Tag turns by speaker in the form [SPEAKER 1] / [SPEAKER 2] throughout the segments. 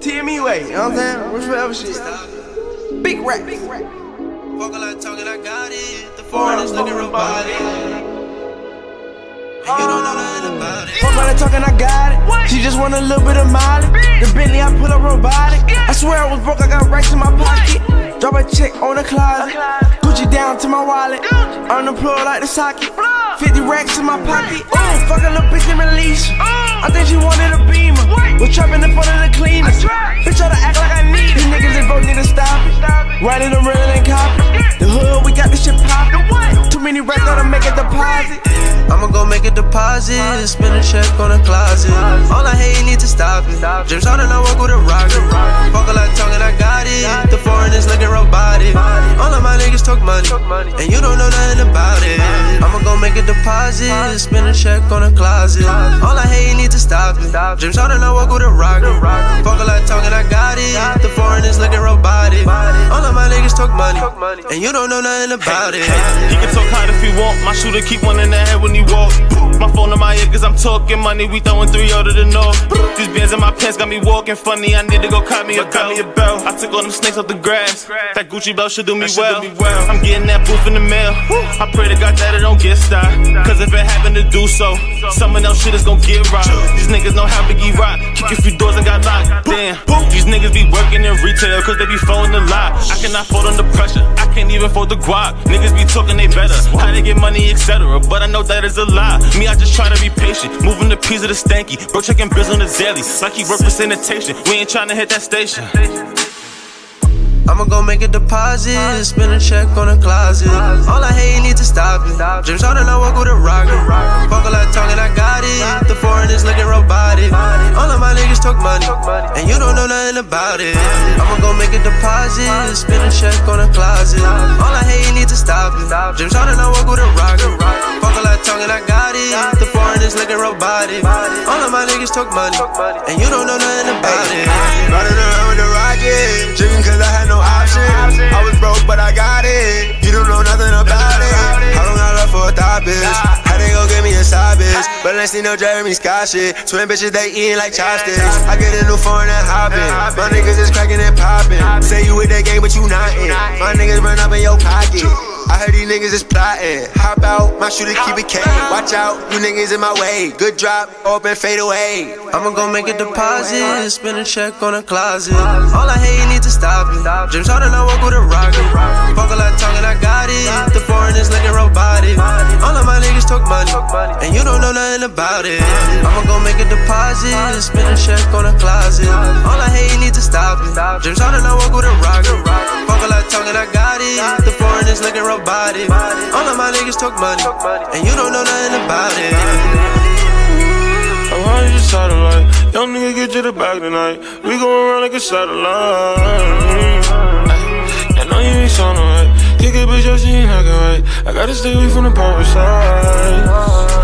[SPEAKER 1] TME way, you know what I'm saying? Rich forever shit. Big rap. Big rap.
[SPEAKER 2] Walking like talking, I got it. The foreigners looking. And you don't know nothing about it.
[SPEAKER 1] Fuck all that talking, I got it. She just want a little bit of mileage. The Bentley, I pull up robotic. I swear I was broke, I got racks in my pocket. Drop a check on the closet. Gucci down to my wallet. Unemployed like the socket. 50 racks in my pocket. Ooh, fuck a little bitch in release. I think she wanted a beamer. Was trapping in front of the cleaners. Bitch, try to act like I need it. These niggas, they both need to stop it. Riding the rail and copy. The hood, we got this shit poppin'. Too many racks, gotta make a deposit.
[SPEAKER 2] I'ma go make a deposit, spend a check on a closet. All I hate, need to stop it. James Harden, I walk with a rocket. Talk money, and you don't know nothing about it. I'ma go make a deposit, spend a check on a closet. All I hate, need to stop it. James Harden, I walk with a rocket. Fuck a lot and you don't know nothing about it.
[SPEAKER 3] He can talk hard if he want. My shooter keep one in the head when he walk. My phone in my ear cause I'm talking money. We throwing three out of the north. These bands in my pants got me walking funny. I need to go cut me a cut me a belt. I took all them snakes off the grass. That Gucci belt should do me well. I'm getting that booth in the mail. I pray to God that it don't get stopped. Cause if it happen to do so, someone else shit is gon' get robbed. These niggas know how Biggie rock. Kick a few doors and got locked. Damn, these niggas be working in retail cause they be folding a lot. I cannot fold under pressure. I can't even fold the guap. Niggas be talking they better. How they get money, etc. But I know that is a lie. Me, I just try to be patient. Moving the piece of the stanky. Bro, checking bills on the daily. Like he sanitation. We ain't trying to hit that station.
[SPEAKER 2] I'ma go make a deposit, spend a check on a closet. All I hate, need to stop it. James Harden, I walk with a rocket. Fuck a lot talking, I got it. The foreigners looking robotic. All of my niggas talk money, and you don't know nothing about it. I'ma go make a deposit, spend a check on a closet. All I hate, need to stop it. James Harden, I walk with a rocket. Fuck a lot talking, I got it. The foreigners looking robotic. All of my niggas talk money, and you don't know nothing about it.
[SPEAKER 4] Riding around with the rocket, drinking cause I had no option. Bitch? But let's see no Jeremy Scott shit. Twin bitches, they eating like chopsticks. I get a new phone and hopping. My niggas is cracking and popping. Say you with that game, but you not in. My niggas run up in your pocket. I heard these niggas is plotting. Hop out, my shooter keep it K. Watch out, you niggas in my way. Good drop, open, fade away.
[SPEAKER 2] I'ma go make a deposit, spend a check on a closet. All I hate, need to stop it. James Harden, I walk with a rocket. Fuck a lot and you don't know nothing about it. I'ma go make a deposit, spend a check on a closet. All I hate, need to stop it. James Harden, I walk with a rocket. Fuck a lot talking, I got it. The foreigners looking robotic. All of my niggas talk money, and you don't know nothing about it.
[SPEAKER 5] I'm on your satellite. Young nigga get to the back tonight. We gon' run like a satellite. I know you ain't sounding right. Kick a bitch up, she ain't acting right. I gotta stay away from the parasite.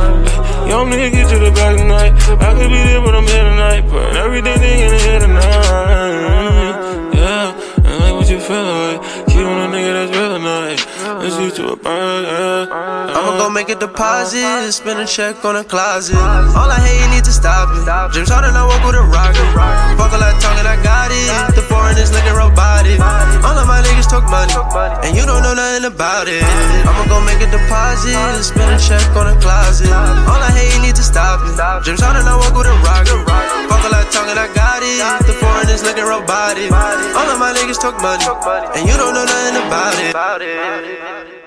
[SPEAKER 5] Young nigga get to the back tonight. I could be there, but I'm here tonight. Putting everything in the head tonight. Yeah, I like what you feel like. Keep on a nigga that's real tonight. Let's get to a yeah.
[SPEAKER 2] I'ma go make a deposit, spend a check on a closet. All I hate, you need to stop it. James Harden, I walk with a rocket. Fuck a lot talking, talk money, and you don't know nothing about it. I'ma go make a deposit, spend a check on a closet. All I hate, need to stop it. James Harden, I walk with a rocket. Fuck a lot talking, I got it. The foreign is looking robotic. All of my niggas talk money, and you don't know nothing about it.